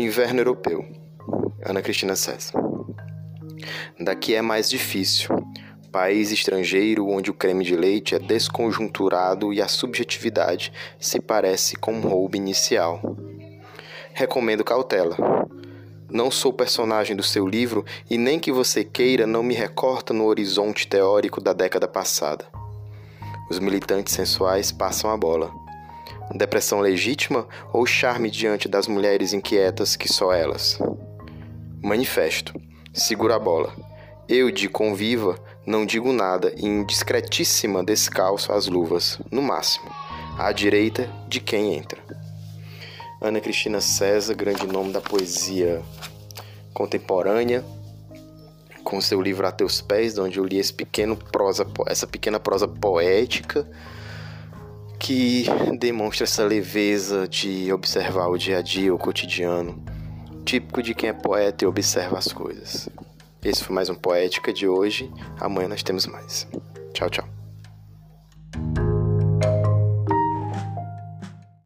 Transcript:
Inverno Europeu. Ana Cristina César. Daqui é mais difícil. País estrangeiro onde o creme de leite é desconjunturado e a subjetividade se parece com um roubo inicial. Recomendo cautela. Não sou personagem do seu livro e nem que você queira não me recorta no horizonte teórico da década passada. Os militantes sensuais passam a bola. Depressão legítima ou charme diante das mulheres inquietas que só elas? Manifesto. Segura a bola. Eu de conviva não digo nada e indiscretíssima descalço as luvas, no máximo, à direita de quem entra. Ana Cristina César, grande nome da poesia contemporânea, com seu livro A Teus Pés, onde eu li esse pequeno prosa, essa pequena prosa poética que demonstra essa leveza de observar o dia a dia, o cotidiano, típico de quem é poeta e observa as coisas. Esse foi mais um Poética de hoje. Amanhã nós temos mais. Tchau, tchau.